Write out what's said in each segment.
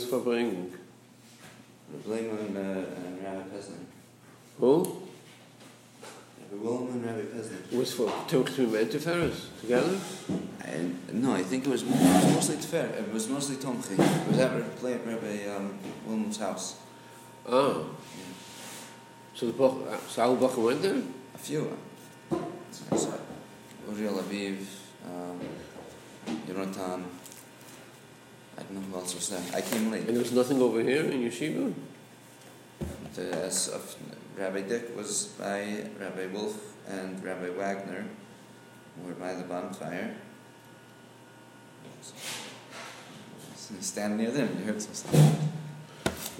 muss verbringen. And, uh, and Rabbi Pesner. Who? And Rabbi Pesner. Was for to Mentiferes together? And, no, I think it was, it was mostly. It was mostly Tomchi. It was at Rabbi, um, Willem's house. Ah. Yeah. So the Bach, so all Bach went there? A few. uh, so, Uriel Aviv, um, Yonatan. I don't know who else was there. I came late. And there was nothing over here in Yeshiva? The, uh, Rabbi Dick was by Rabbi Wolf and Rabbi Wagner, were by the bonfire. So, you stand near them, you heard some stuff.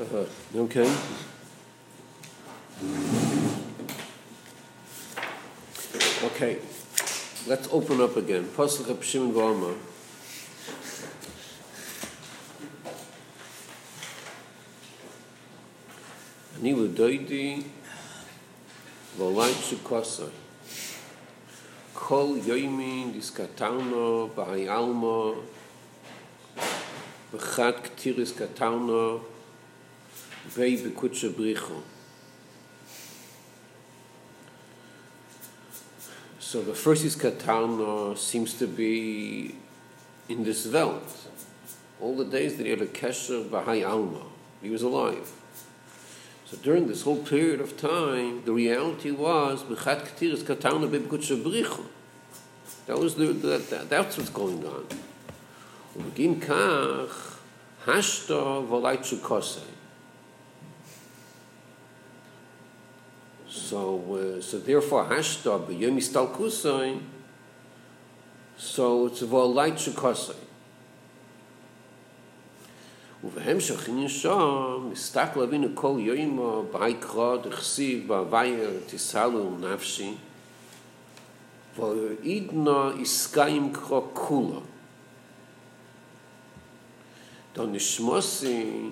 Uh-huh. Okay. Okay. Let's open up again. Pasuk Shimon Varma. אני ודוידי ואולי שכוסי. כל יוימין דיסקטרנו בהי אלמו וחד כתיריס קטרנו ואי בקודשא בריחו. So the first is Katarna seems to be in this Welt. All the days that he had a Kesher Bahai Alma. He was alive. So during this whole period of time, the reality was Bechat Ketiris Katarna Bebekut Shabrichu. That was the, the, that, that's what's going on. ובגין כך, השתו ואולי צ'וקוסי. So, uh, so therefore, hashta b'yom istalkusai, so it's v'olai chukosai. ובהם שכין ישום, מסתק להבין כל יוימו, בי קרו, דחסיב, בהווייר, תסלו נפשי, ואידנו עסקה עם קרו כולו. דו נשמוסי,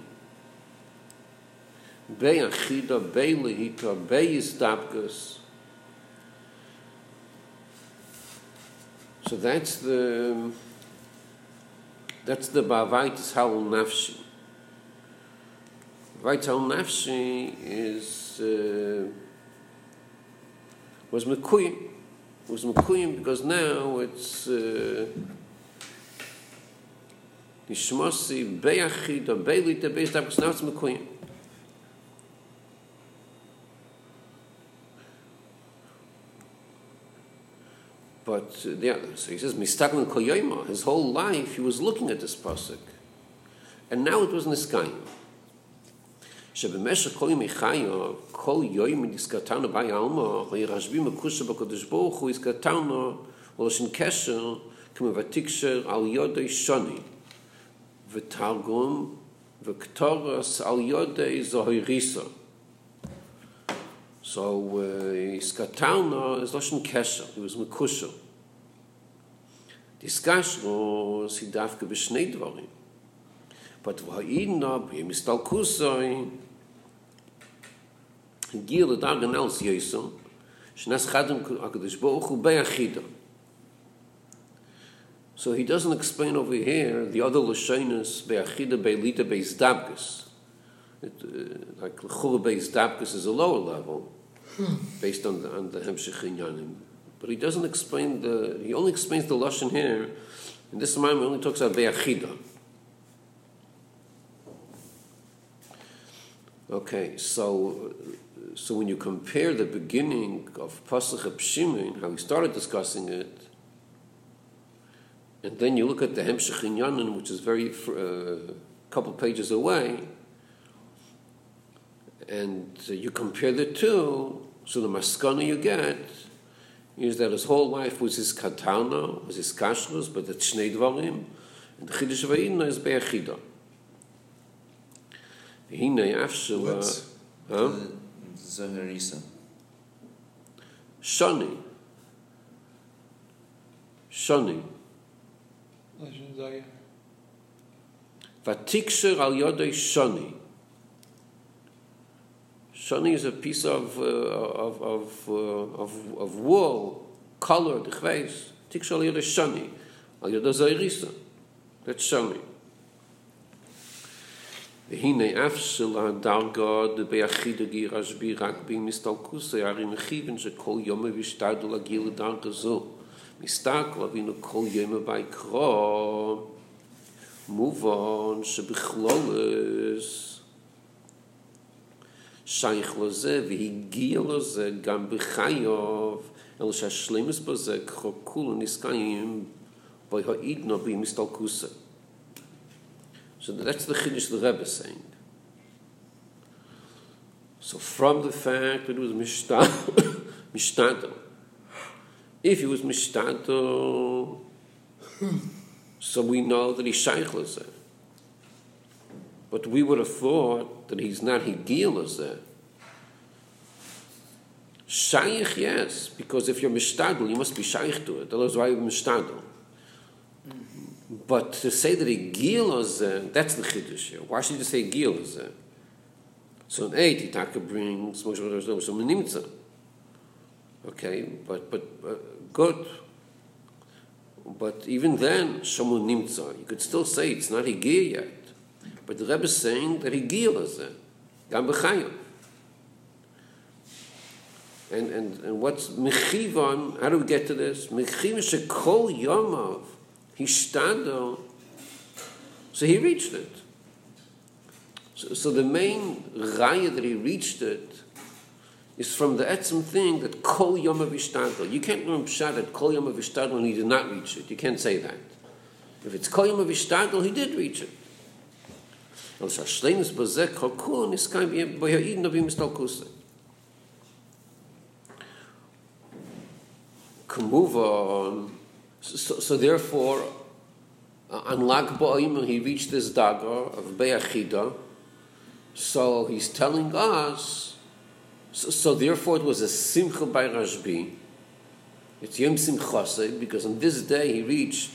בי אחידו, בי להיטו, בי יסדבקס, So that's the that's the bavaitis halal nafshi. Right halal nafshi is uh, was mekuyim. Was mekuyim because now it's uh, nishmosi bei achida bei lehita bei isdabkus now it's But uh, yeah, so he says, Mistakman Koyoima, his whole life he was looking at this pasuk. And now it was Niskayim. שבמשך כל ימי חיו, כל יום נזכרתנו בי עלמא, וירשבי מקושר בקדוש ברוך הוא, הזכרתנו, ולשן קשר, כמו ותקשר על יודי שוני, ותרגום, וכתורס על יודי זוהיריסו. So, uh, Iskatarna is Lashon Kesher, he was Mekusher. Diskashro is Hidavke b'shnei dvarim. But v'ha'idna b'yem istalkusoi הגיע לדרגן אלס יסו, שנס חדם הקדוש ברוך הוא ביחידה. So he doesn't explain over here the other Lashonis be'achida be'lita be'zdabkus. It, uh, like L'chura be'zdabkus is a lower level, Based on the, on the Hemshech Inyanim. But he doesn't explain the, he only explains the Lashon here, and this time he only talks about be'achida. Okay, so so when you compare the beginning of Pasach Shimon, how he started discussing it, and then you look at the Hemshech Inyanim, which is very uh, couple pages away, and you compare the two, so the maskana you get is that his whole life was his katana, was his kashrus, but it's shnei dvarim, and the chiddush v'ayinna is be'achida. Hine afshela, What's huh? Zaharisa? shani, shani, Lashon Zayah. vatiksher al yodei shani. Shani is a piece of uh, of of, uh, of of wool, colored, chveis. Tiksher al yodei shani, al yodei zayrisa. That's shani. והנה אף של הדרגה דביחיד הגיר השבי רק במסתלקוס הרי מכיוון שכל יום וישתדו להגיע לדרגה זו מסתכל אבינו כל יום ויקרא מובן שבכלולס שייך לזה והגיע לזה גם בחייו אלא שהשלמס בזה ככולו נסקיים ויהעידנו במסתלקוסה So that's the Chiddush the Rebbe saying. So from the fact that it was Mishtado, if he was Mishtado, so we know that he's Shaykh Lazeh. But we would have thought that he's not Higil Lazeh. Shaykh, yes, because if you're Mishtadl, you must be Shaykh to it. Otherwise, why are you? But to say that a gil is that's the chiddush here. Why should you say gil is So an eight, Itaka brings Moshe Rabbeinu so nimtza. Okay, but but uh, good. But even then, Shamu Nimtza, you could still say it's not Higir yet. But the Rebbe is saying that Higir is there. Gam B'chayim. And, and, and what's Mechivan, how do we get to this? Mechivan Shekol Yomav, Hishtado. So he reached it. So, so the main raya that he reached it is from the etzim thing that kol yom avishtadol. You can't learn pshat that kol yom avishtadol and he did not reach it. You can't say that. If it's kol yom avishtadol, he did reach it. Is kein wie bei ihnen noch wie mistalkus. Come move on. So, therefore, on Lag Ba'im, he reached this dagar of Be'achida. So he's telling us, so, so, therefore it was a simcha by Rashbi. It's Yom Simchase, because on this day he reached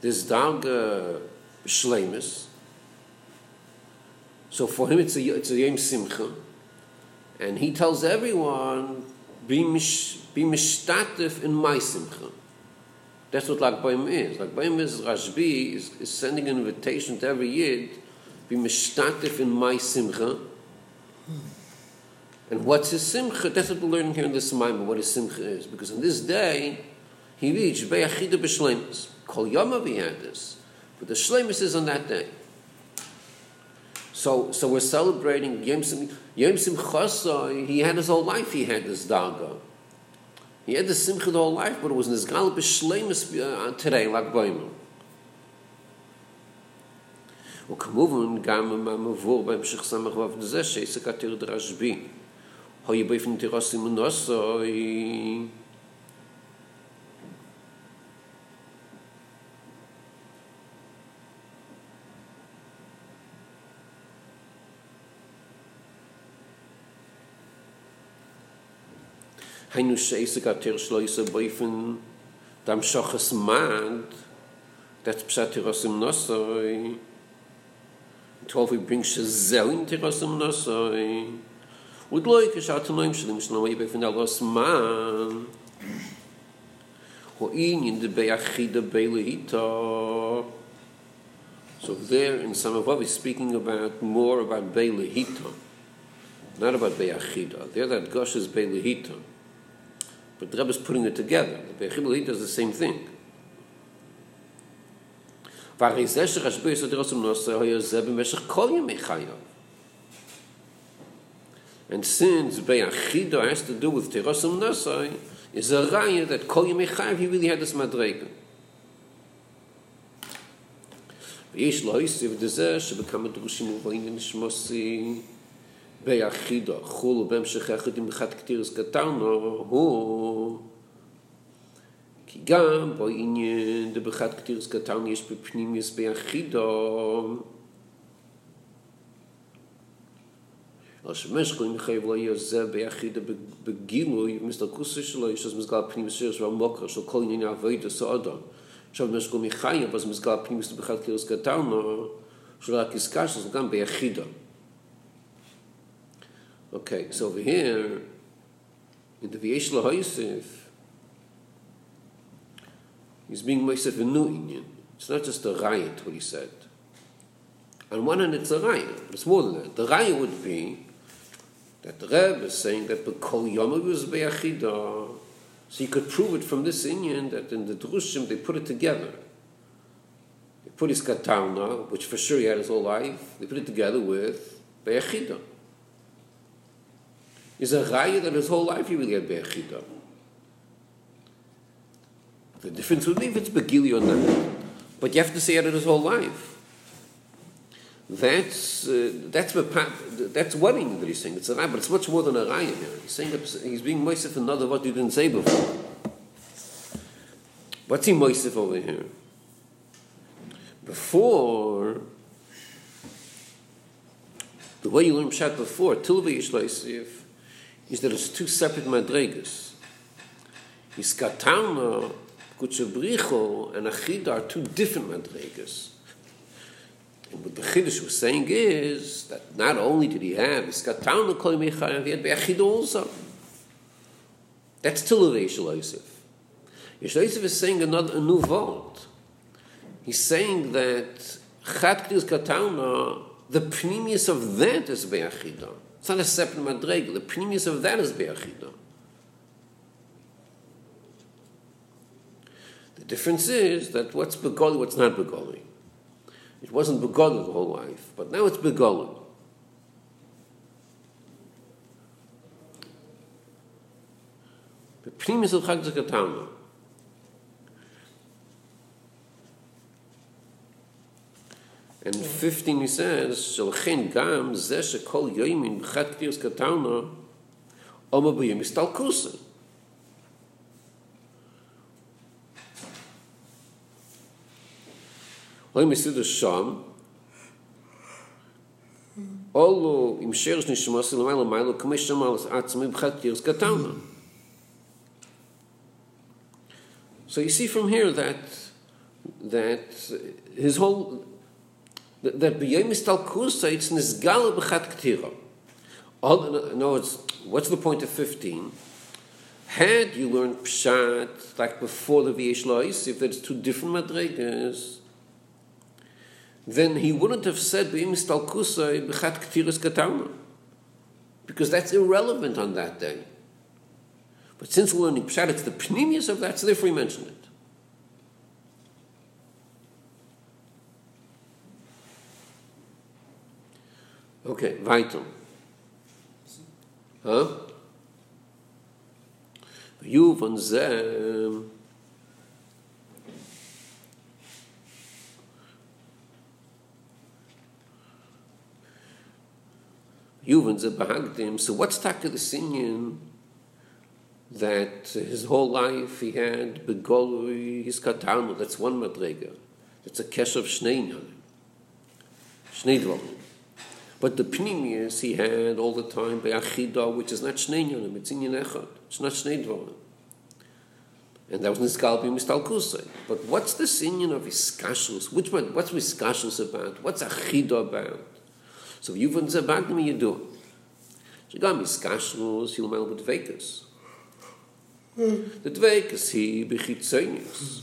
this dagar Shlemus. So for him it's a, it's a Yom Simcha. And he tells everyone, be, mish, be mishtatif in my Simcha. That's what Lag Baim is. Lag Baim is Rashbi is, is sending an invitation to every Yid be mishtatif in my simcha. And what's his simcha? That's what we're learning here in this Maimah, what his simcha is. Because on this day, he reached Be'achida B'Shlemus. Kol Yomav he had this. But the Shlemus is on that day. So, so we're celebrating Yom Sim, Yom Simchasa. He had his whole life, he had this daga. He had the simcha the whole life, but it was in his gal b'shleimus uh, today, like boimel. וכמובן גם המבוא בהמשך סמך ו' לזה שעסק עתיר דרשבי. היה באופן תירוס אמונוסו היינו שאיסק עתיר שלא איסה באיפן דם שוחס מד, das psat ros im nos so tof bring zel in ros im nos so und leute schaut zum neuen schlimm schnau i befind man. Ho in in de beachide belehita so there in some of what we speaking about more about belehita not about beachida there that gosh is belehita but the Rebbe is putting it together. The Bechibel Hita is the same thing. והרי זה שרשבו יסוד רוסם נוסע היה זה במשך כל ימי And since Bei Achido has to do with Terosum Nasai, is a raya that Kol Yimei Chayv, he really had this madrega. ויש לא יסיב דזה שבכמה דרושים ובאים ונשמוסים, ביחידו חול בהמשך יחד עם אחד כתירס קטרנו הוא כי גם בו עניין דבחד כתירס קטן יש בפנימיוס ביחידו. אז שמשך אם חייב לא זה ביחידו בגילוי מסתלקוסי שלו יש אז מסגל פנימיוס שיש במוקר של כל עניין עבודה סעודו עכשיו משך אם חייב אז מסגל דבחד כתירס קטן שלא רק עסקה שזה גם ביחידו Okay, so over here, in the Viesh Lahoisif, He's being Moisef a new Inyan. It's not just a riot, what he said. On one hand, it's a raya. It's more than that. The raya would be that the Rebbe is saying that the Kol Yomav was Beyachida. So you could prove it from this Inyan that in the Drushim they put it together. They put his katana, which for sure he had his whole life, they put it together with Beyachida. Is a raya that his whole life he really had Beyachida. The difference would be if it's Begili or not. But you have to say it his whole life. That's uh, that's that's one that he's saying. It's a raya, but it's much more than a raya here. He's saying he's being moisef another what you didn't say before. What's he moisef over here? Before the way you learned Pshat before, Tilva Yishloisif, is that it's two separate madregas. Iskatana, Kutchabricho, and Achida are two different madregas. And what the Chiddush was saying is that not only did he have Iskatana Kol Mechayav, he had Be'achida also. That's Tilva Yishloisif. Yishloisif is saying another, a new vault. He's saying that Chat Kdis Katana, the pneumius of that is Be'achida. It's not a separate madrega. The pneumius of that is Be'achida. The difference is that what's Begoli, what's not Begoli. It wasn't Begoli the whole life, but now it's Begoli. The pneumius of Chag. And 15 he says, Shalchen gam ze shekol yoimin b'chat ktius katana oma b'yim istalkusa. Oim isidu sham Olu im sherish nishmasi l'mayla mayla kumish shamalas atzmi b'chat ktius katana. So you see from here that that his whole that beyom istal kusa it's nisgal b'chat ktira. All, no, it's, what's the point of 15? Had you learned pshat like before the v'yesh lois, if there's two different madregas, then he wouldn't have said beyom istal kusa b'chat katana. Because that's irrelevant on that day. But since we're learning pshat, it's the pneumius of that, so therefore he mentioned it. Okay, weiter. Huh? You von ze You von ze behagdim. So what's talk to the Sinyan that his whole life he had begolui his katanu. That's one madrega. That's a kesh of shnei Shnei dvalim. But the pnimius he had all the time by achida, which is not shnei yonim, it's in echad. It's not shnei dvorim. And that was niskalpi mistalkusay. But what's the sinyan of iskashus? Which one? What's iskashus about? What's achida about? So you've been zabagdim, you do. So you got iskashus, you'll mail with vekas. The dvekas he bechitzonius.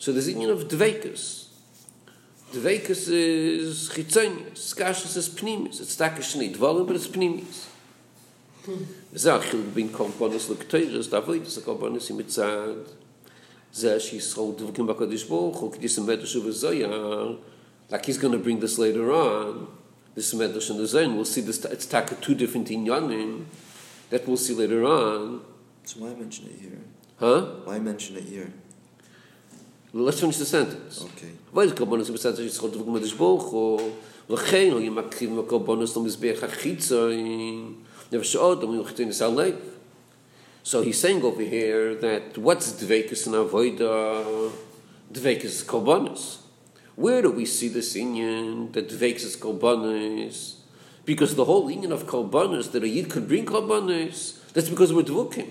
So there's a union of dveikus. Dveikus is chitzonius. Skashus is pnimis. It's takish shnei dvolim, but it's pnimis. וזה החיל בין קורבנוס לקטוירס, דאבויד, זה קורבנוס עם מצד, זה שישראל דבקים בקדוש ברוך הוא, כדי סמדוש ובזויר, like he's going to bring this later on, this medrash and the zayin, we'll see this, it's taka two different inyanim, that we'll see later on. So why mention it here? Huh? Why mention it here? let's finish the sentence. Okay. Weil Korbanus im Sentence ist Chodwuk Medesh Boruch Hu, ולכן הוא ימקריב מקורבנוס למזבח החיצוין, נבשעות, אומרים לכתוין נסער לב. So he's saying over here that what's dveikus in avoida? Dveikus is korbanus. Where do we see this inyan that dveikus is korbanus? Because the whole inyan of korbanus that a yid could bring korbanus, that's because we're dvukim.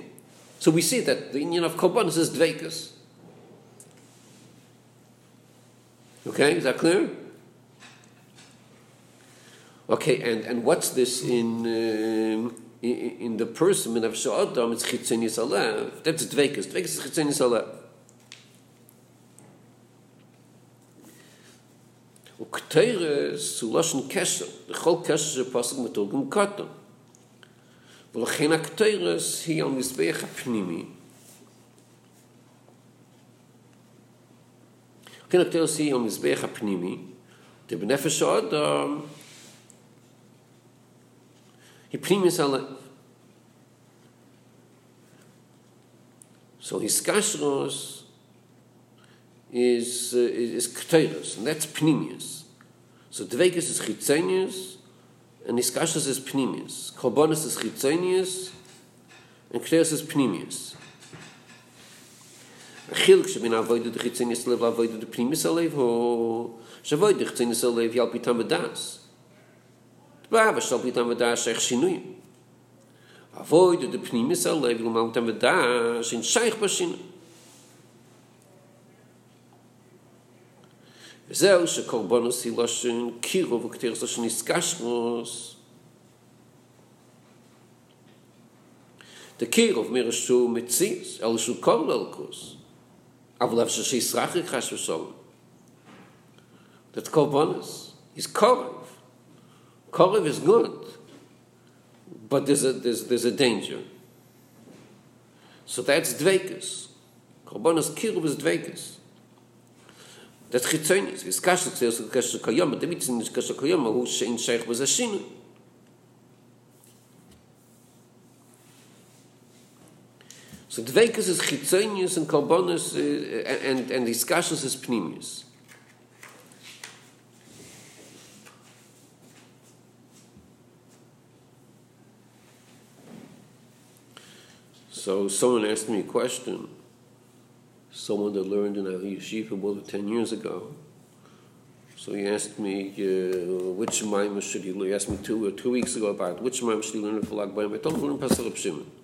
So we see that the inyan of korbanus is dveikus. Dveikus. Okay, is that clear? Okay, and, and what's this in, um, in, in the person, in Avsha Adam, it's Chitzenius Alev. That's dvekes. Dvekes is Chitzenius Alev. וכתרס הוא לושן קשר, לכל קשר שפוסק מתורגם קוטו. ולכן הכתרס היא על מזבח הפנימי. לכן הכתרס היא על מזבח הפנימי, ובנפש האדם היא פנימיס הלב. So his kashros is uh, is ketores and that's pnimius. So dveges is chitzenius and his kashros is pnimius. Kolbonis is chitzenius and ketores is pnimius חילק שבין הווי דו דחיצי ניס לב להווי דו פנימי סלב או שווי דחיצי ניס לב יל פיתם ודעס דבר אבא של פיתם ודעס איך שינוי הווי דו פנימי הלב, ילמל אותם ודעס אין שייך בשינוי וזהו שקורבונוס היא לא שאין קירו וכתיר זו שנזקש מוס תקירו ומירשו מציץ אלו שהוא קורל אלכוס אַב לאפ שיש סראַך איך האָס געזאָג דאַט קאָבונס איז קאָרף קאָרף איז גוט but there's a there's there's a danger. So that's dwekes korbanos kirbes dwekes das gitzoin is kasse kasse kayam mit dem is kasse kayam wo shein shekh bezashin So dveikus is Chitzonis and Korbanos uh, and, and these kashes is Pnimius. So someone asked me a question. Someone that learned in a yeshiva more than 10 years ago. So he asked me uh, which Maimah should he learn. He asked me two, uh, two weeks ago about which Maimah should he learn for Lag. I told him learn Shimon.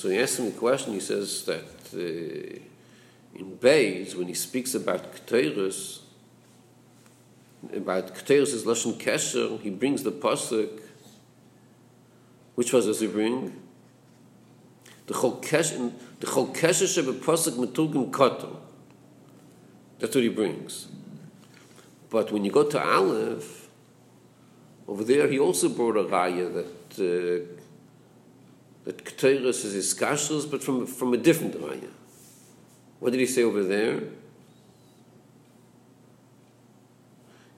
So he asks me a question. He says that uh, in Beis, when he speaks about Keteris, about Keteris is Lashon Kesher, he brings the Pasuk. Which was does he bring? The Chol Kesher Shebe Pasuk Meturgim Kotel. That's what he brings. But when you go to Aleph, over there he also brought a raya that uh, that Keteris is his kashrus, but from from a different raya. What did he say over there?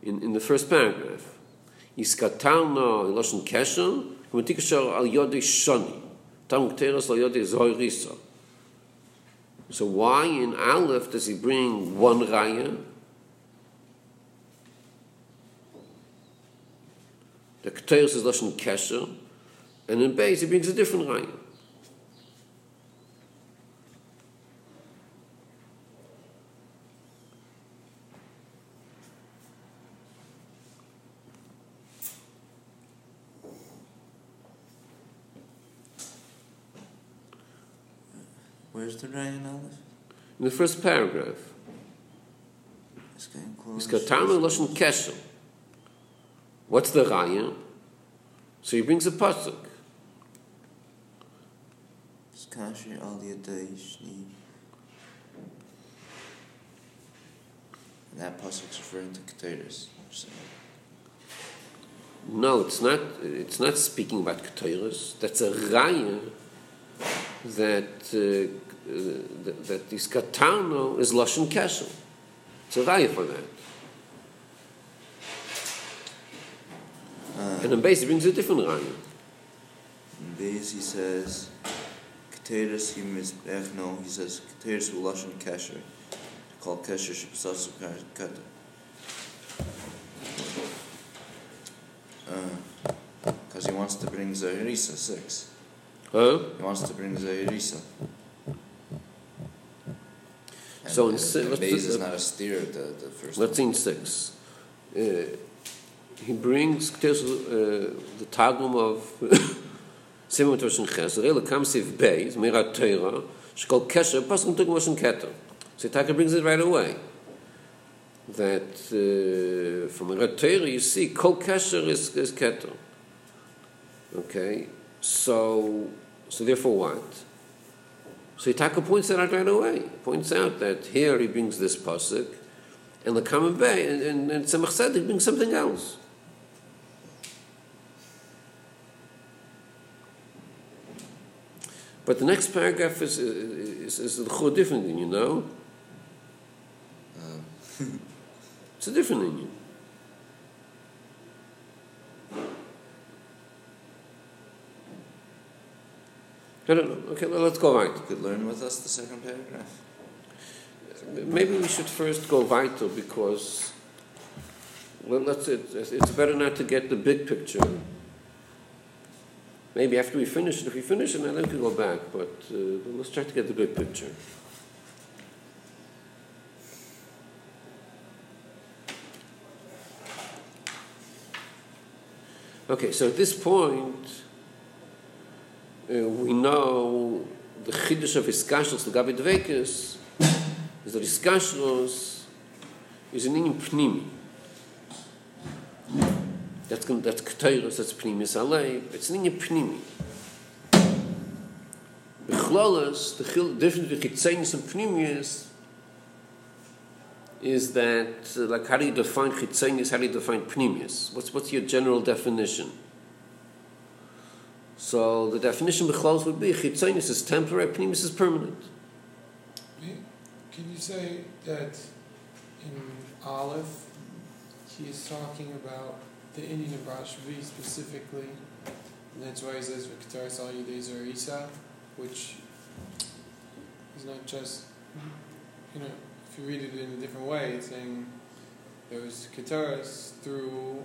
In in the first paragraph, Iskatarna Lashon Kesher, Kumatikashar Al Yodei Shoni, Tam Keteris Al Yodei Zoyrisa. So why in Aleph does he bring one raya? The Keteris is Lashon Kesher, and in Beis he brings a different raya. Where's the Ryan Aleph? In the first paragraph, It's getting close. he's got Tama Lashon Kesher. What's the raya? So he brings a pasuk. It's Kashi Al Yadei Shni. And that referring to Keteris. So, No, it's not. It's not speaking about Keteris. That's a raya that uh, uh, that, that this katano is lashon kesher. It's a raya for that. uh, And then basically brings a different raya. in Beis he says, Keteris he mizbech, no, he says, Keteris hu Lashon Kesher. Call Kesher Shepsasu Kata. Because he wants to bring Zahirisa, six. Huh? He wants to bring Zahirisa. So in and si- the let's base is not a steer, the, the first let's in six. Uh, he brings uh, the tagum of Simon Toshin Ches, Rele Kamsiv Beis, Mirat Teira, Shkol Kesher, Pasuk Tugum Oshin Keter. So Taka brings it right away. That uh, from Mirat Teira you see Kol Kesher is, is Keter. Okay, so so therefore what? So Itaka points that out right away. Points out that here he brings this pasuk, and the common bay, and, and, and Tzemach Tzedek brings something else. But the next paragraph is is, is, is a different thing, you know. Um, It's a different Inyan. I don't know. Okay, well, let's go right. you could learn with us the second paragraph. Maybe we should first go vital because well, let's, it, it's better not to get the big picture. Maybe after we finish it, if we finish it, then we can go back. But uh, let's try to get the big picture. Okay, so at this point, uh, we know the chiddush of iskashos, the gabi dvekes, is that iskashos is an inyan pnimi. That's gon- that's ketayros, that's pnimis alev. It's an inyan pnimi. Bechlolas, the chil- difference between chitzenis and pnimius is that, uh, like, how do you define chitzenis, how do you define pnimius? What's, what's your general definition? So the definition bechlolas would be chitzenis is temporary, pnimius is permanent. Can you say that in Aleph, he is talking about the Inyan of Rashbi specifically, and that's why he says Viktar Salyudes Isa, which is not just, you know, if you read it in a different way, it's saying there was Kataras through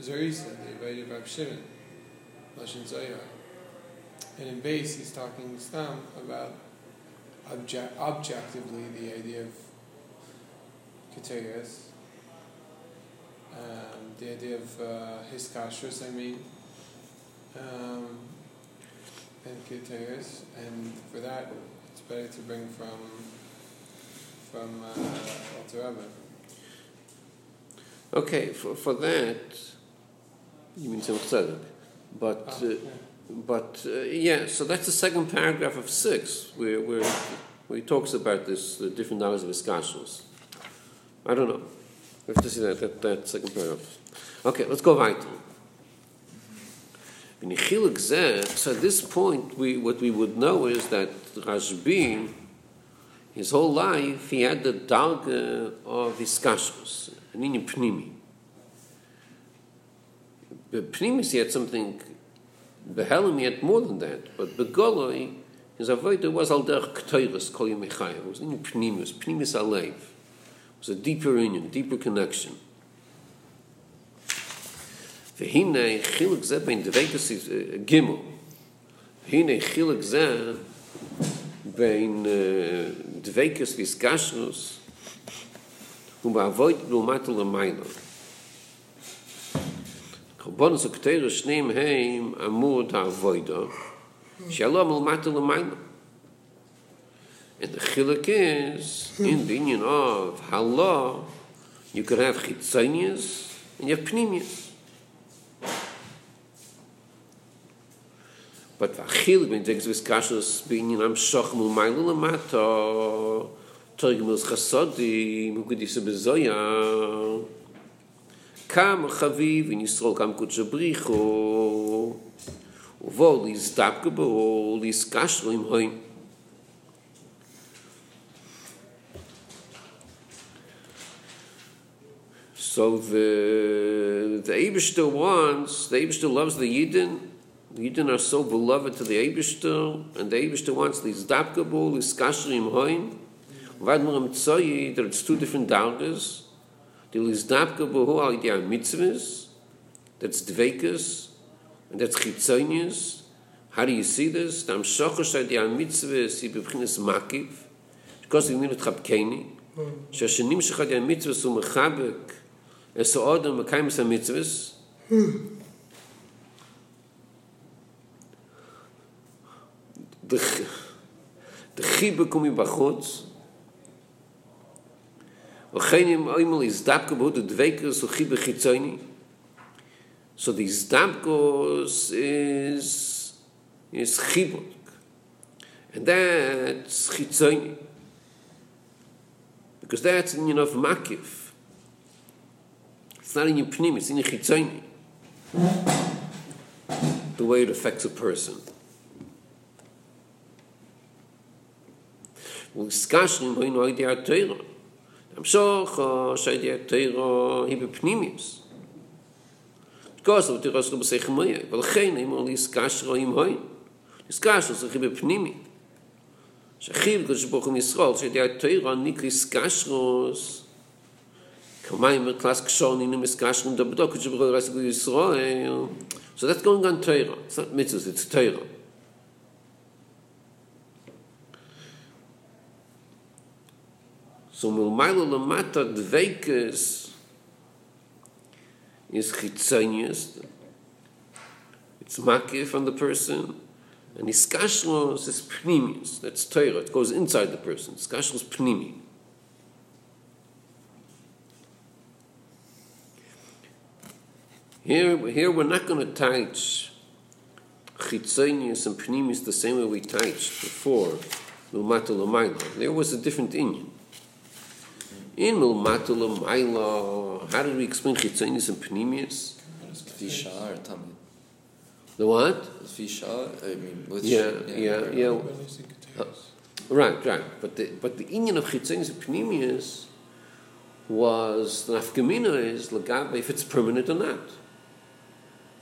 Zarisa, the of Rab Shimon, Lashon Zayar. And in base, he's talking Stam about object, objectively the idea of Keteris, um, the idea of uh, his kashrus, I mean, um, and Keteris, and for that, it's better to bring from from uh, Alter Rebbe. Okay, for, for that, you mean Tzemach Tzedek. But, Ah, uh, yeah. but uh, yeah, so that's the second paragraph of six, where, where, where he talks about this, the different knowledge of iskashos. I don't know. We have to see that, that, that second paragraph. Okay, let's go weiter. In Chiluk Zeh, so at this point, we, what we would know is that Rashbi, his whole life, he had the darga of iskashos, an inyan pnimi. But pnimis, he had something, behelim, he had more than that. But begoloi, his avodah was al derech k'toiris, kol yom echayim. It was inyan pnimis, pnimis alev. Was a deeper union, deeper connection. והנה חילק זה בין דבקס גימל. הנה חילק זה בין דבקס ויסקשרוס ובעבוד לעומת למעלה. קורבנוס הכתר שניהם הם עמוד העבודה שלום לעומת למעלה. And the chilek is, in the union of halal, you can have chitzanias and you have pnimias. But the chilek, when it takes this kashas, the union of shoch mul mailu lamato, toig mul chasodi, mukudisa bezoya, kam chaviv, in Yisrael kam kutsha bricho, ובו להזדבק בו, להזקש לו עם הוים. So the the Eibishter wants, the Eibishter loves the Yidden, the Yidden are so beloved to the Eibishter, and the Eibishter wants these Dabkabul, these Kashrim Hoin, Vad Muram Tzoyi, there's two different dargas, the is Dabkabul al Yidya Mitzvahs, that's Dvekas, and that's Chitzonius. How do you see this? Tam Shochosh al Yidya Mitzvahs, he bebchinas Makiv, because you need to have keni שהשנים שלך די המצווס הוא מחבק אס האודם מקיים את המצווס דחיבק הוא מבחוץ וכן אם אימל יזדבקו בו דדבקוס הוא חיבק חיצוני so the izdabkos is is chibuk and that's chitzoni because that's in your of makif it's not in your pnim it's in your chitzoni the way it affects a person und skashrim bei no idea teiro am shoch shaydi teiro hi be pnimis Because of the Rosh Rabbi Seich Moya. But לכן, אם הוא יסקש רואים הוי, יסקש, אז הכי בפנימי. שכיב קדוש ברוך הוא מישראל, שידע תוירה ניק יסקש רוס, כמה אם קלאס קשור נינו מסקש רוס, דבדו קדוש ברוך הוא רסק ישראל. So that's going on Torah. It's not mitzvahs, it's Torah. So מלמעלה למטה דבקס, is chitzonius. It's makif on the person. And iskashlos is pnimius. That's Torah. It goes inside the person. Iskashlos pnimi. Here, here we're not going to touch chitzonius and pnimius the same way we touched before. There was a different Inyan. In Milmatul Maila, how did we explain Chitzonis and or The what? I mean, Yeah, yeah, yeah. In Keteris. Right, right. But the, but the Inyan of Chitzonis and Panemius was, the Nafkamina is, Lagabe, if it's permanent or not.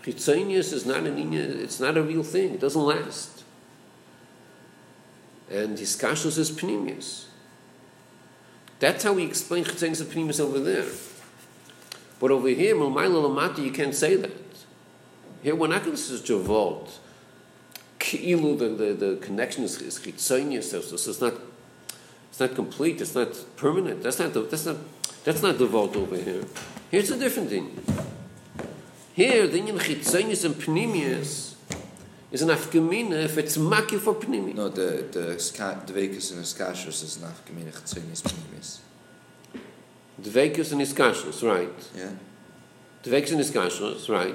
Chitzonius is not an it's not a real thing, it doesn't last. And Hiskashos is Panemius. That's how we explain Chetzenis and Pnimis over there. But over here, Milmaila you can't say that. Here, we're not going to say Javot. Ki'ilu, the, the, the connection is, is Chitzonius, so, so it's not, it's not complete, it's not permanent. That's not, the, that's not, that's not the vault over here. Here's a different thing. Here, the Inyan Chitzonius and Pnimius is an afkamina if it's maki for Pnimi. No, the, the, the Vekas and the Skashos is not Gemini Chetzonis Pnimis. Dvekus and Iskashos, right. Yeah? Dvekus and Iskashos, right.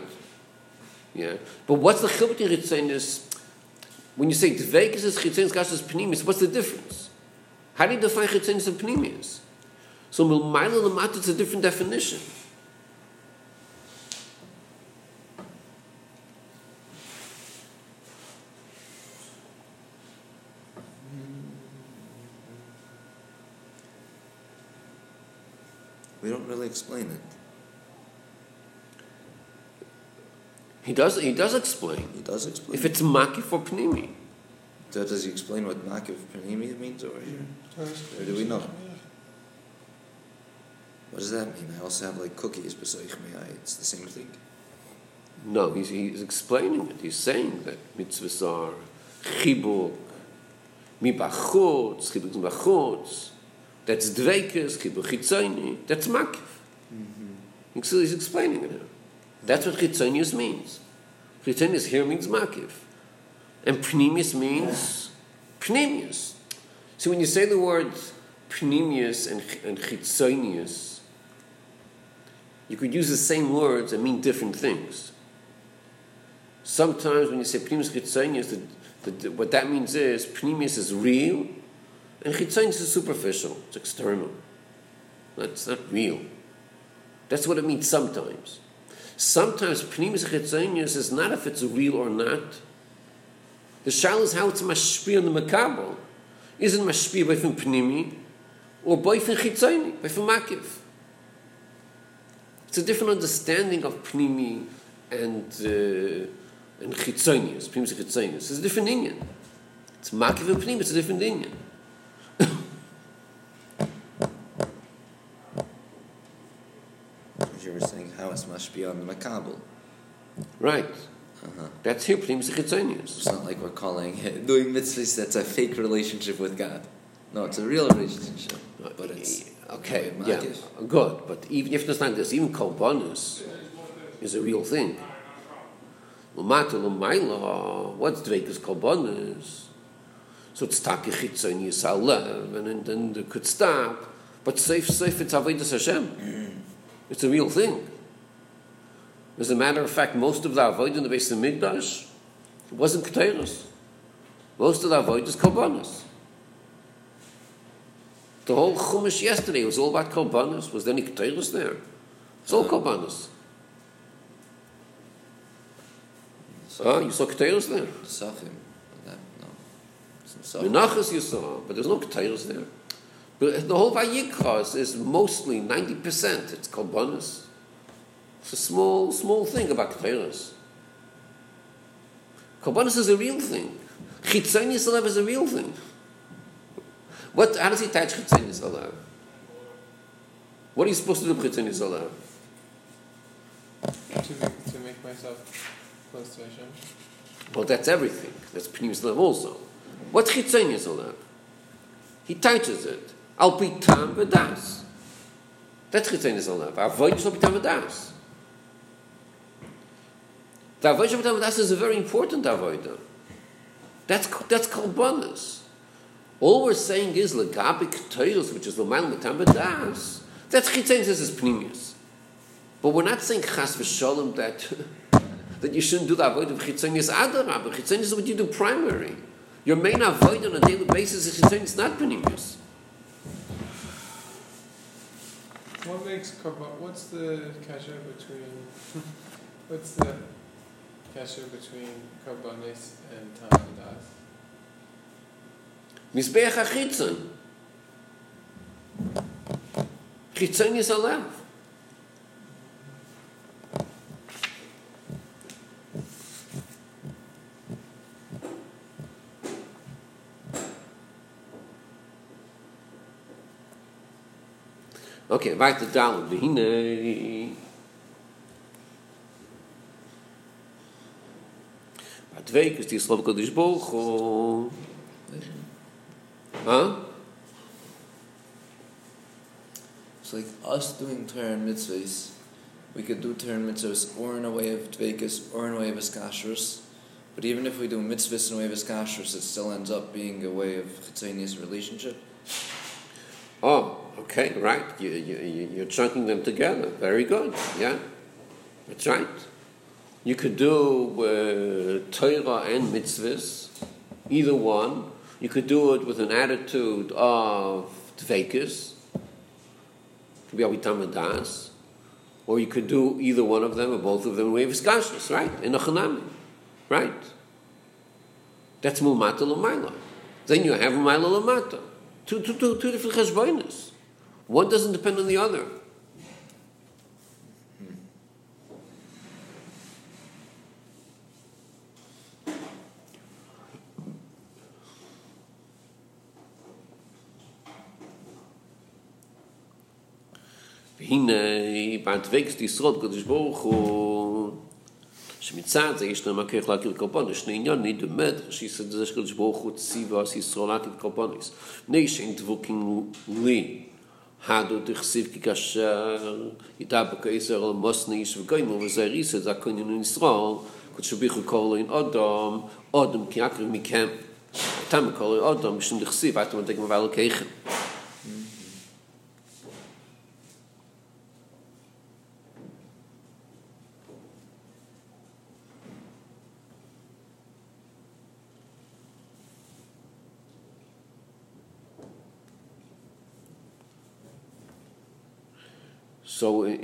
Yeah. But what's the chilbut in Chitzenis? When you say Dvekus is Chitzenis, Iskashos, Pnimis, what's the difference? How do you define Chitzenis and Pnimis? So Milmaila Lamat, it's a different definition. Really explain it. He does, he does explain. He does explain If it's maki for Pnimi. So does he explain what Makiv Panimi means over here? Or do we know? What does that mean? I also have like cookies, Besoich Mei. It's the same thing. No, he's, he's explaining it. He's saying that mitzvahs are chibuk, mibachutz, chibuk mibachutz. That's dvekes, chibuk chitzoni. That's makif. Mm-hmm. He's explaining it. That's what chitzonius means. Chitzonius here means makif. And pnimius means pnimius. So when you say the words pnimius and, and chitzonius, you could use the same words and mean different things. Sometimes when you say pnimius chitzonius, the, the, what that means is pnimius is real and chitzonius is superficial, it's external. That's not real. That's what it means sometimes. Sometimes pnimius chitzonius is not if it's real or not. The shal is how it's mashpi on the makabel. Isn't mashpi by from pnimi or by from chitzoni, by from makiv. It's a different understanding of pnimi and uh, and chitzonius, pnimis and chitzonius. It's a different Indian. It's makiv and pnimi, it's a different Indian. Were saying, how it must be on the Makabel. Right. Uh-huh. That's here, pnimis and chitzonius. It's not like we're calling it, doing mitzvahs that's a fake relationship with God. No, it's a real relationship, but it's okay, Right, yeah, good. But even if it's not this, even kolbanus is a real thing. What's dveikus kolbanus? So it's taki chitzon yisalev, and then it could stop. But safe, safe, it's avodas Hashem. It's a real thing. As a matter of fact, most of the avoid in the base of Migdash wasn't keteiros. Most of the avoid is kolbanus. The whole Chumash yesterday was all about Korbanos. Was there any Keteiros there? It's all Korbanos. Oh, you saw Keteiros there? Sachim. No. Sachim. Menachas you saw, but there's no Keteiros there. But the whole Vayikras is mostly 90%. It's Korbanos. It's a small, small thing about Keteiros. Korbanos is a real thing. Chitzon Yisrael is a real thing. What, how does he attach Chitzon Yisrael? What are you supposed to do with Chitzon Yisrael? To to make myself close to Hashem. Well, that's everything. That's Pnim Yisrael also. What's Chitzon Yisrael? He touches it. Al pi tam v'das. That's Chitzon Yisrael. Avoid al tam v'das. The al pi is a very important avoid. That's, that's Kalbanas. All we're saying is Lagabi Ketayos, which is Lomal Mitam v'das. That's Chitzon Yisrael is Pnimius. But we're not saying Chas v'shalom that that you shouldn't do the avoid of chitzonius adarab. Chitzonius is what you do primary. Your main avoid on a daily basis is chitzonius, not pneumius. What makes korban? What's the kasha between? what's the Kesher between Kabbalis and Tanadas. Mizbech ha-chitzon. Chitzon is a lamp. Okay, weiter down, wie hinein. Bat week is die slov kodesh. Huh? It's like us doing Torah and mitzvahs. We could do Torah and mitzvahs or in a way of dvekas or in a way of iskashrus. But even if we do mitzvahs in a way of iskashrus, it still ends up being a way of chitzonius relationship. Oh, okay, right. You, you- you're chunking them together. Very good. Yeah, that's right. You could do uh, Torah and mitzvahs, either one. You could do it with an attitude of dvekas, to be avitam das, or you could do either one of them or both of them in way of right? In a right? That's mulmata l'mayla. Then you have mayla l'mata. Two, two, two, two different cheshbonis. One doesn't depend on the other. והנה בעת וקס תשרוד קדש ברוך הוא שמצד זה יש לנו מקריך להכיר קרפון יש לנו עניין נדמד שיש לנו מקריך להכיר קרפון יש לנו קדש ברוך הוא ציבו אז ישרוד להכיר קרפון נאי שאין דבוקים לי הדו תחסיב כי כאשר איתה בקעזר על מוס נאיש וגיימו וזה ריסה זה הקוינינו נשרוד קדש ברוך הוא קורא לין אודם אודם כי עקר מכם אתה מקורא אודם בשם תחסיב ואתה מדגמה ועל כאיכם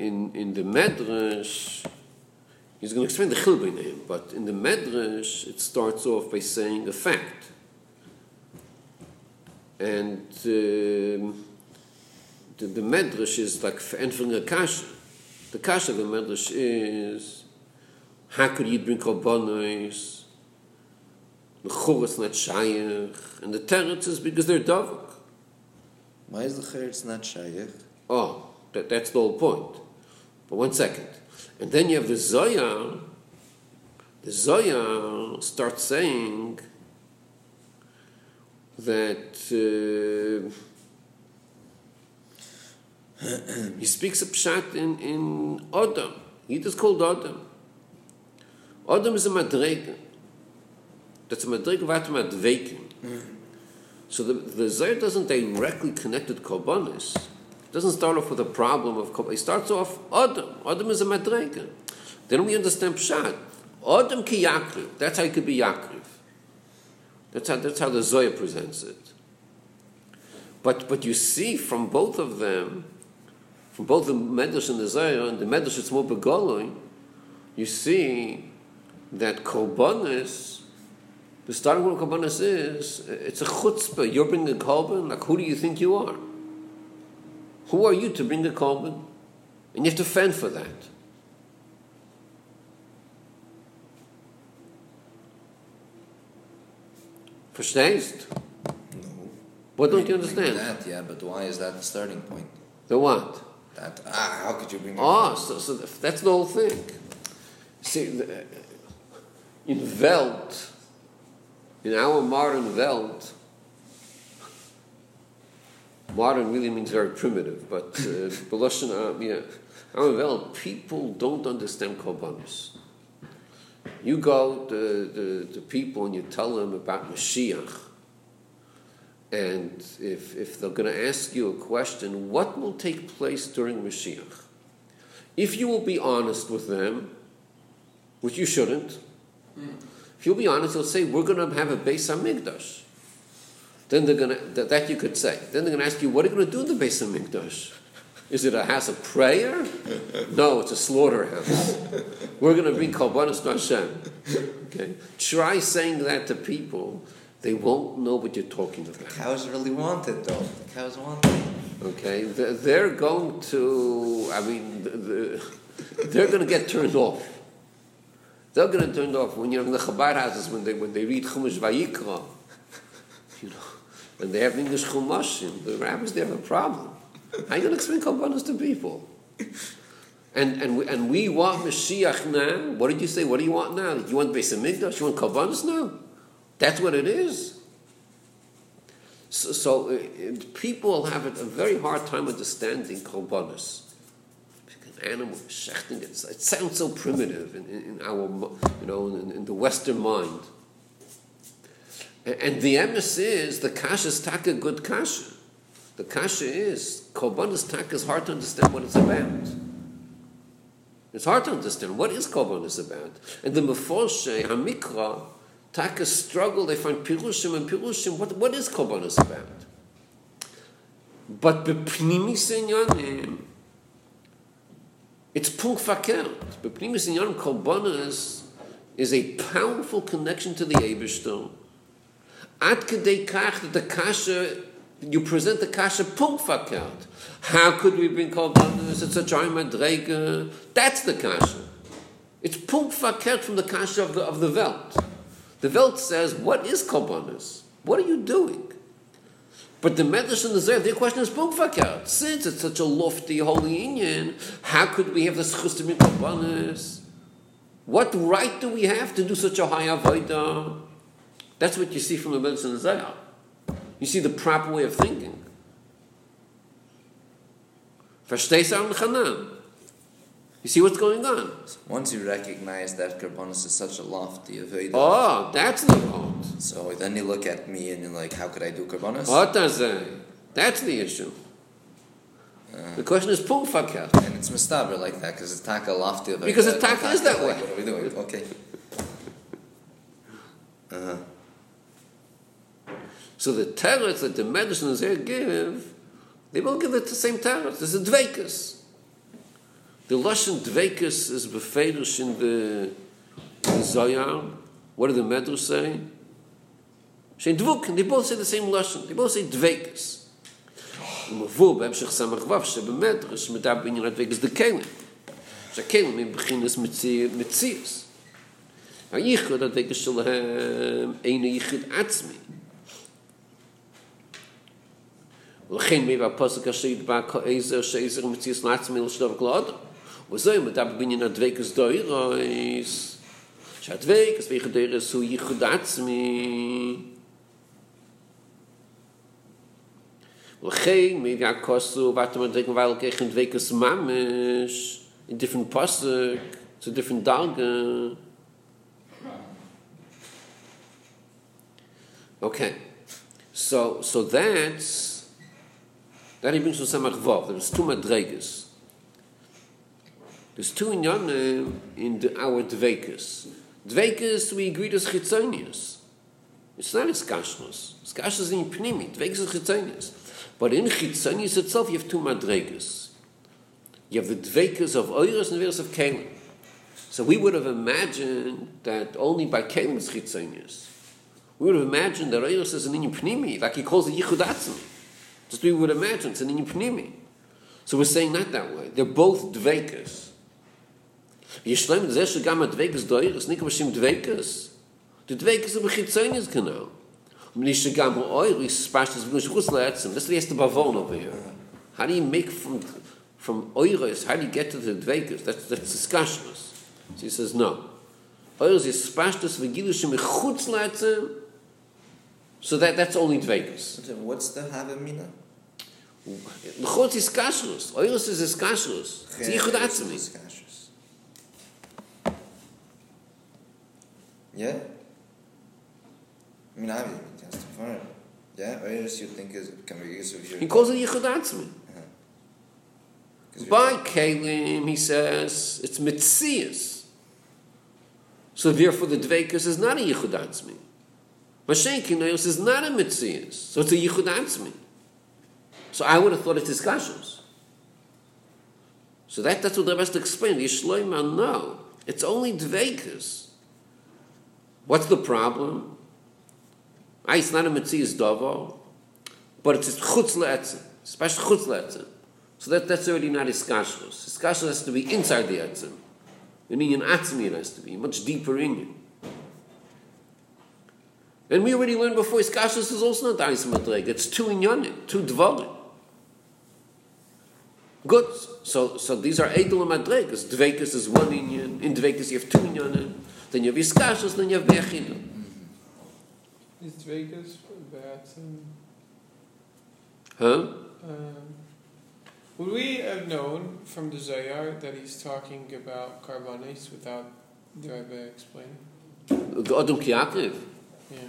in in the medrash, he's going to explain the chilbei name, but in the medrash it starts off by saying a fact, and um, the, the medrash is like entering a kasha. The kasha of the medrash is how could you bring korbanos? The churus not shayach, and the teretz is because they're davuk. Why is the chayrtz not shaykh? Oh, that, that's the whole point. But one second. And then you have the Zoya. The Zoya starts saying that uh, he speaks a pshat in, in Odom. He is called Odom. Odom is a madrega. That's a madrega vat madvekim. So the, the Zohar doesn't directly connect with Korbanis. Doesn't start off with a problem of Korbanis. It starts off Adam. Adam is a madrega. Then we understand pshat. Adam ki Yakriv. That's how it could be Yakriv. That's how, that's how the Zohar presents it. But, but you see from both of them, from both the Medrash and the Zohar, and the Medrash it's more begoloy, you see that Korbanis, the starting point of Korbanis is, it's a chutzpah. You're bringing a Korban, like who do you think you are? Who are you to bring a Korban? And you have to fend for that. Verstehst? No. What don't you understand? That, yeah, but why is that the starting point? The what? That ah, how could you bring? Oh, so, so that's the whole thing. See, the, in Welt, in our modern Welt, modern really means very primitive, but uh, uh, our people don't understand Korbanos. You go to the, the people and you tell them about Mashiach, and if, if they're going to ask you a question, what will take place during Mashiach? If you will be honest with them, which you shouldn't, if you'll be honest, you'll say, We're going to have a Beis Hamikdash. Then they're going to, that, that you could say. Then they're going to ask you, What are you going to do in the Beis Hamikdash? Is it a house of prayer? No, it's a slaughterhouse. We're going to bring Korbanos to Hashem. Okay? Try saying that to people, they won't know what you're talking about. Cows really want it though. The cows want it. Okay, They're- going to. I mean, the, the, they're going to get turned off. They're going to turn off when you're in the Chabad houses when they when they read Chumash Vayikra, you know, and they have English Chumashim. The rabbis they have a problem. How are you going to explain Korbanos to people? And and we, and we want Mashiach now. What did you say? What do you want now? You want Beis Hamikdash? You want Korbanos now? That's what it is. So, so uh, people have a, very hard time understanding korbanos. Because Animal shechting, it sounds so primitive in, in, in our, you know, in, in the Western mind. And, the emes is the kasha is taka good kasha. The kasha is korbanos taka is hard to understand what it's about. It's hard to understand what is korbanos about. And the meforshe hamikra taka struggle. They find pirushim and pirushim. What what is korbanos about? But bepnimis inyanim, it's punk fakert. Bepnimis inyanim korbanos is a powerful connection to the Eibershter. Ad kedei kach that the kasha you present the kasha punk fakert. How could we bring korbanos at such a madrega? That's the kasha. It's punk fakert from the kasha of the of the Welt. The Welt says, "What is korbanos? What are you doing?" But the Medrash and the Zohar, their question is punk fakert. Since it's such a lofty holy union, how could we have the schus to bring korbanos? What right do we have to do such a high avodah? That's what you see from the Medrash and the Zohar. You see the proper way of thinking. Verstehst du, Chanan? You see what's going on? Once you recognize that Karbonis is such a lofty Aveda, Oh, that's the point. so then you look at me and you're like, how could I do Karbonis? What does that? That's the issue. The question is fakert. And it's mistaber like that because it's taka lofty Aveda. Because it's taka is that like, way. What are we doing? Okay. Uh-huh. So the teretz that the medicines here give, they will give it the same teretz. There's a dvekus. The Lashon dvekus is beferish in the, the Zohar. What do the Medrash say? Shein dvuk, they both say the same Lashon. They both say dvekus. ומבוא בהמשך סמך ו' שבמדרש מדבר בעניין הדבקס דקלים. שהכלים הם בחינס מציאס. הייחוד הדבקס שלהם אינו ייחוד עצמי. לכן מי והפוסק אשר ידבק כאיזר שאיזר מציס נעצ מיל שדוב כלעוד וזו אם אתה בבניין הדוויק אז דוי רויס שהדוויק אז ביחד דוי רס הוא ייחוד עצמי. לכן מי בי ואתם ואתה מדויק מבעל כאיך עם אז ממש. In different pasuk to different dalga okay. So so that's Da ich bin so samach vov, das tu mit dreges. Das tu in jan in de our dwekes. Dwekes we agree das khitzonius. It's not as kashmos. It's kashmos in pnimi, dwekes is khitzonius. But in khitzonius itself you have two madregas. You have the dwekes of eures and verse of kelim. So we would have imagined that only by kelim is khitzonius. We would have imagined that eures is an in pnimi, like he calls it yichudatzim. It's three would imagine it's an in. So we're saying not that way. They're both dvekas. Ye shlem ze she gam a dvekas doy, es nikum shim dvekas. De dvekas ob git zayn is genau. Um nis ze gam oy ris spas des bus ruslets, and this is bavon over here. How do you make from from eures how do you get to the dvekas? That's the discussion. She says no. Eures is spas des vigilishim mi khutz. So that that's only dvekas. What's the have a? The khutz is kashrus. Oires is kashrus. Zi khud atzmi. Yeah? I mean, I have just fun. Yeah, else you think is can we use your He calls it Yichud Atzmi. Uh-huh. By Kalim, he says, it's Mitzias. So therefore the Dveikus is not a Yichud Atzmi. Mashen Kinayos is not a Mitzias. So it's a Yichud Atzmi. So I would have thought it's discussions. So that, that's what the rest explain. The Yishloima, no. It's only Dveikus. What's the problem? Ah, it's not a Metzias Dovo, but it's Chutz Le'etzim, especially Chutz Le'etzim. So that, that's already not Iskashlos. Iskashlos has to be inside the Etzim. In Inyan Atzmi it has to be, much deeper Inyan. And we already learned before, Iskashlos is also not Ais Madreg, it's two Inyanim, two Dvorim. Good. So, so these are Edel and Madregas. Dvekas is one Inyan. In Dvekas you have two Inyanim. Then you have Iskashos, then you have Bechinu. Is Dvekas bad? Huh? Um, would we have known from the Zohar that he's talking about korbanos without the Rebbe explaining? The Odom Kiakiv? Yeah.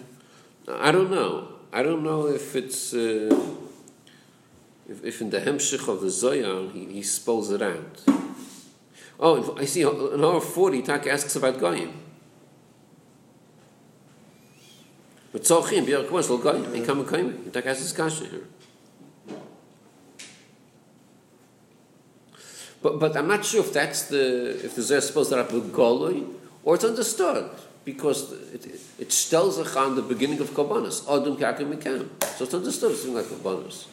I don't know. I don't know if it's... Uh, if, if in the Hemshich of the Zohar he, he spells it out. Oh, I see. In our 40, Tak asks about Goyim. But Tzolchim, Bier Kwas, Lo Goyim, and Goyim. Tak asks Kasha here. But, but I'm not sure if that's the, if the Zohar supposed to have a Goloi, or it's understood, because it, it, it tells on the beginning of Kabbanas, Odom Kakim Mikam. So it's understood, it's like Kabbanas.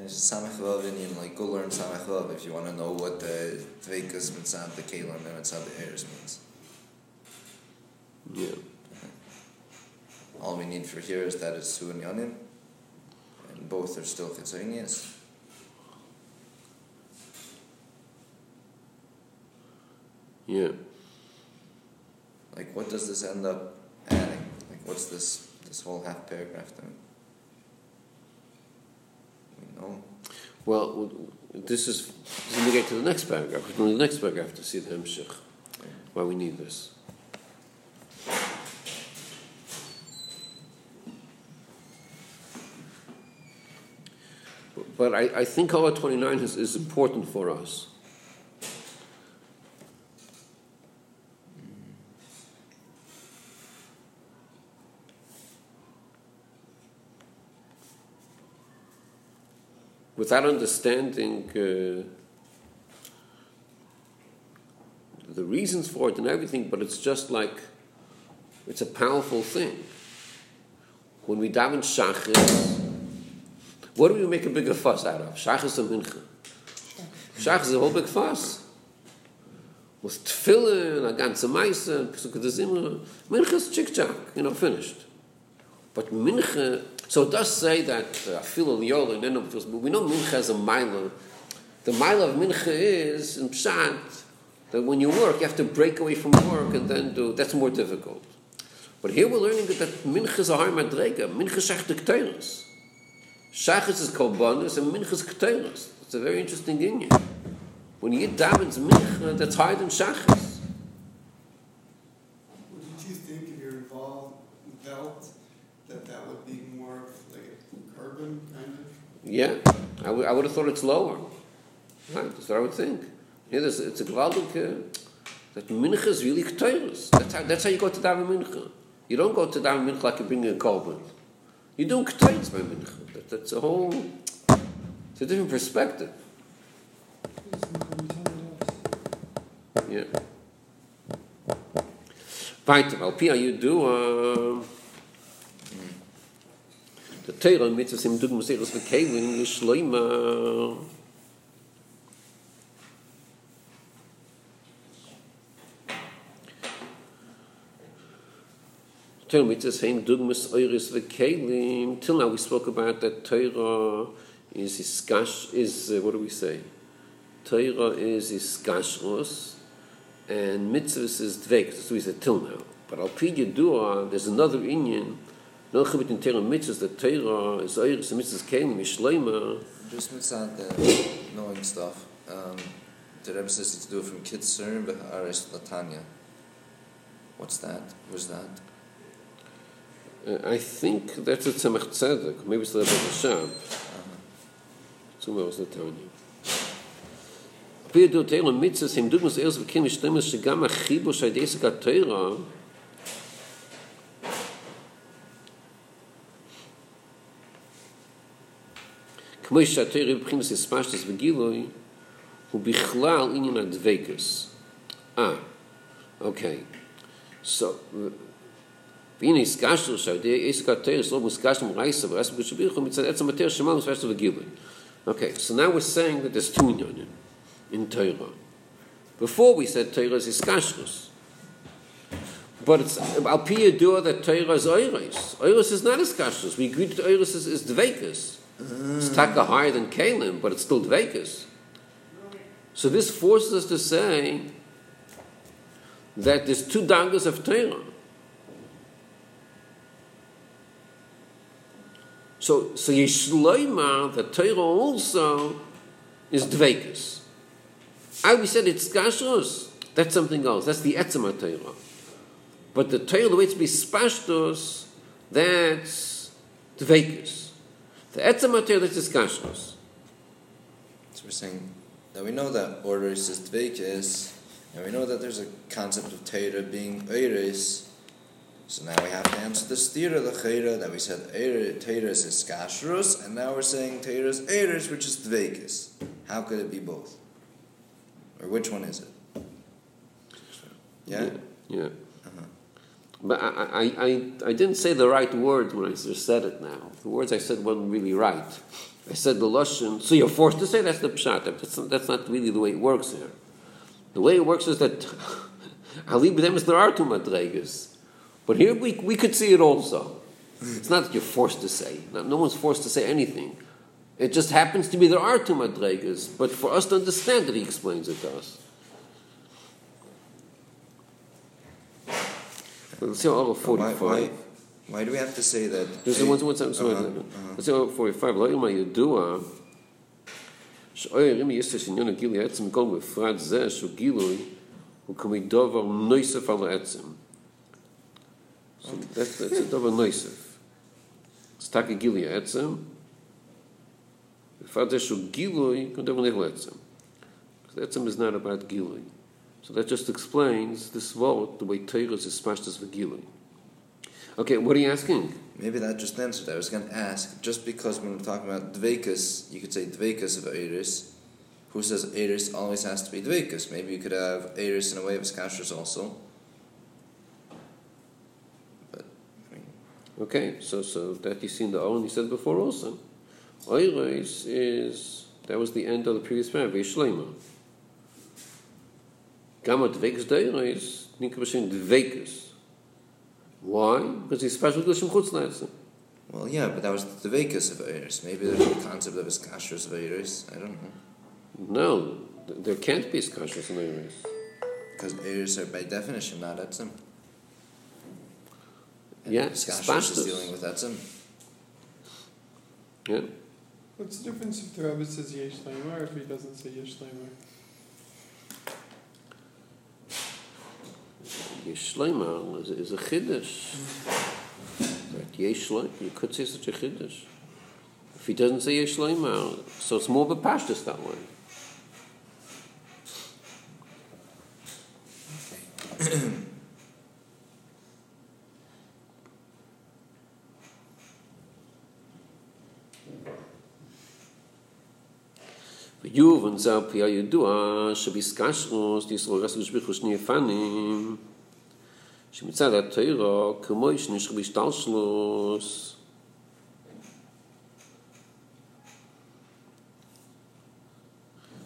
And it's Samach Vav Indian, like go learn Samach Vav if you want to know what the Dveikas Mitzad, the Kalim, and Mitzad, the Eres means. Yeah. Uh-huh. All we need for here is that it's Su and Yanim, and both are still Chitzonius. Yeah. Like, what does this end up adding? Like, what's this this whole half paragraph doing? Well, this is, this is get to the next paragraph. We're to the next paragraph to see the Hemshech. Why we need this. But- But I, I think Halacha 29 is, is important for us. Without understanding uh, the reasons for it and everything, but it's just like it's a powerful thing. When we daven shachris, what do we make a bigger fuss out of? Shachris or mincha? Shachris is a whole big fuss. With tefillin, a ganze meise, pesuk de zimmer, mincha is chick-chack, you know, finished. But mincha, so it does say that uh, fil al and then but we know mincha has a mila. The mila of mincha is in pshat that when you work, you have to break away from work and then do. That's more difficult. But here we're learning that mincha is a high madrega. Mincha is echt keteiros. Shachas is kolbanis and mincha is keteiros. It's a very interesting union. When you get davens mincha, that's higher than shachas. Yeah, I would, I would have thought it's lower. Right, that's what I would think. Yeah, there's, it's a gewaltig, uh, that mincha is really keteiros. That's how, that's how you go to daven mincha. You don't go to daven mincha like you bring a korban. You do keteiros by mincha. That, that's a whole, it's a different perspective. Yeah. Weiter, al pia you do, uh, the Teira mitzvahs im Dugmas Eres V'Kelim Yishloima Teira mitzvahs im Dugmas Eres V'Kelim Till now we spoke about that Teira is Iskash, is, uh, what do we say? Teira is Iskashros and mitzvahs is Dvek, so we said till now. But al pi Yedua, there's another Indian לא חייב את אינטרם מיצס, זה תירה, איז אייר, זה מיצס קיימו, Just mit Just מצד knowing stuff, um, the Rebbe says it's to do it from Kitzer, but Aris Latanya. What's that? Who's that? Uh, I think that's a Tzemach Tzedek. Maybe it's a Rebbe Hashem. Tzumah was Latanya. Pia do Teirah mitzvah, him dugmas erz v'kim ishtemah shigam achibu shaydeisik ha-teirah, כמו שהתרא בבחינס הספשטס וגילוי, הוא בכלל עניין הדבקס. אה, אוקיי. So, והנה הסקשנו שהידי עסק התרא שלא מוסקשנו מרייסה ורייסה בקדוש בירכו מצד עצם התרא שמע מספשטס וגילוי. Okay, so now we're saying that there's two inyanim in Torah. Before we said Torah is iskashrus. But it's al pi yedua that Torah is oiros. Oiros is not iskashrus. We agreed that oiros is, is dvekas. It's taka higher than Kalim, but it's still Dvekas. So this forces us to say that there's two dangas of Torah. So, so Yishloima, the Torah also is Dvekas. I we said it's Kashrus. That's something else. That's the Etzema Torah. But the Torah, the way it's be Spashtos, that's Dvekas. The etzem mater that is kashrus. So we're saying that we know that orders is dveikis, and we know that there's a concept of Torah being eiris. So now we have to answer the stira the chayra that we said Torah is kashrus, and now we're saying Torah is eiris, which is dveikis. How could it be both? Or which one is it? Yeah. Yeah. yeah. But I, I, I, didn't say the right words when I just said it now. The words I said weren't really right. I said the Lashon, so you're forced to say that's the Pshat. That's, that's not really the way it works here. The way it works is that Ali B'demis there are two Madregas. But here we, we could see it also. It's not that you're forced to say. No, no one's forced to say anything. It just happens to be there are two Madregas. But for us to understand it, he explains it to us. Let's see all 45. Why, why, why do we have to say that? There's one, one sentence. Uh-huh, Uh-huh. uh-huh. Let's see all 45. לא יאמר ידוע שאוי הרים יש עניין הגילוי העצם מכל בפרט זה שהוא גילוי הוא כמו דובר נויסף על העצם. So that's, that's a דובר נויסף. זה תק הגילוי העצם בפרט זה שהוא גילוי כמו דובר נויסף על העצם. Because עצם is not about גילוי. So that just explains this vote, the way Torah is smashed as Vigilin. Okay, what are you asking? Maybe that just answered. I was going to ask, just because when we're talking about dvekas, you could say dvekas of Eris. Who says Eris always has to be dvekas? Maybe you could have Eris in a way of skashers also. But, I mean, Okay, so so that you see in the Owen, he said before also. Oiris is, that was the end of the previous paragraph. Gamma Dvekas Deiris, Nika Bashin Dvekas. Why? Because he's special Gishim Chutz Letzim. Well, yeah, but that was the Vekas of Eris. Maybe there's a concept of Iskashros of Eris. I don't know. No, there can't be Iskashros in Eris. Because Eris are by definition not Etzim. And Yeah, Iskashros is dealing with Etzim. Yeah. What's the difference if the Rebbe says Yesh Leimer or if he doesn't say Yesh Leimer? Yeshleima is, is a chiddush. Right? Yeshleima, you could say such a chiddush. If he doesn't say Yeshleima, so it's more of a pashtus that way. שמצד התוירו כמו יש נשך בשטל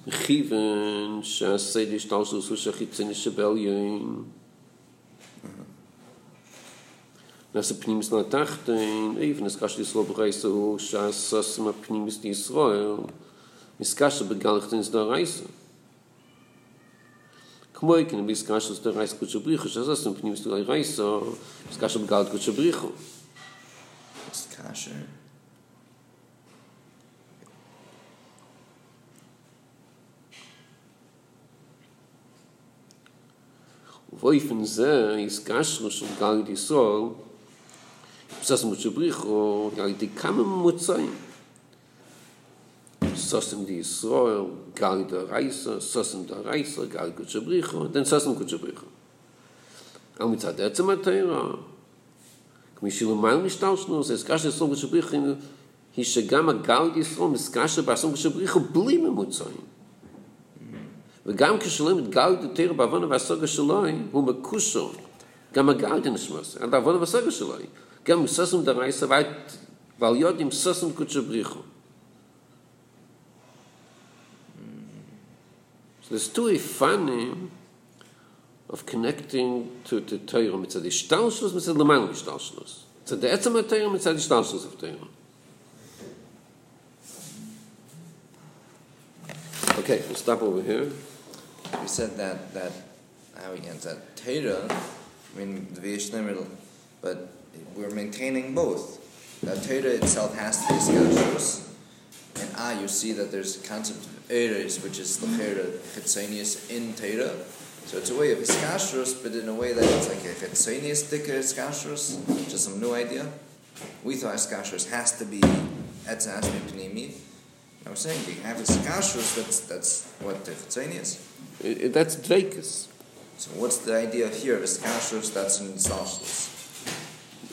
מכיוון שעשי לשטל הוא שחיצי נשבל יוין נעשה פנים מסלע תחתן איף נזכה של ישראל ברי סעור שעשה סמה פנים מסלע ישראל נזכה שבגלך נעשה פנימיס לתחתן, איבן הסקש לישראל ברייסה הוא שהססם הפנימיס לישראל מסקש בגלחתן זה דרייסה. כמו כן, מסקש זה דרייסה קודש בריחו, שהססם פנימיס לרייסה, מסקש בגלחת קודש בריחו. It's kasher. ובאופן זה, הסקשנו של גלית ישראל, בססם קודש בריחו, על sosten die so gal nicht der reise sosten der reise gar gut Bricho, den denn sosten Bricho. zu brichen und mit der zimmer kommen sie nur mal nicht aus nur es kannst so gut zu brichen hier schon gar gar die so es kannst aber so gut zu brichen blimme muss sein und gar kein schlimm mit gar die tier aber wenn was so schön wo reise weil jodim So there's two ifanim of connecting to to Torah mitzad ishtalshus mitzad leman ishtalshus. Mitzad the etzem Torah mitzad ishtalshus of Torah. Okay, we'll stop over here. We said that that how we get that Torah, I mean the Vishnu, but we're maintaining both. That Torah itself has to be Iskashros, and ah, you see that there's a concept of Eres, which is Lechera Chetzenius in Torah. So it's a way of Iskashros, but in a way that it's like a Chetzenius thicker Iskashros, just some new idea. We thought Iskashros has to be Etza has to be Pnimi. I was saying, you have Iskashros, that's, that's what the Chetzenius. I- I- That's dveikus. So what's the idea here of Iskashros that's in Salshlus?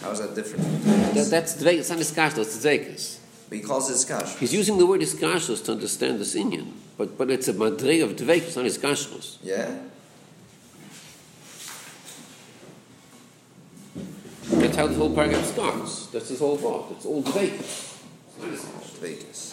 How is that different That, that's dveikus. It's not iskashtos, it's dveikus. But he calls it Iskashros. He's using the word iskashtos to understand this Indian, but but it's a madrei of it's not iskashtos. Yeah? That's how the whole paragraph starts. That's his whole thought. It's all dveikus. It's not. Vegas.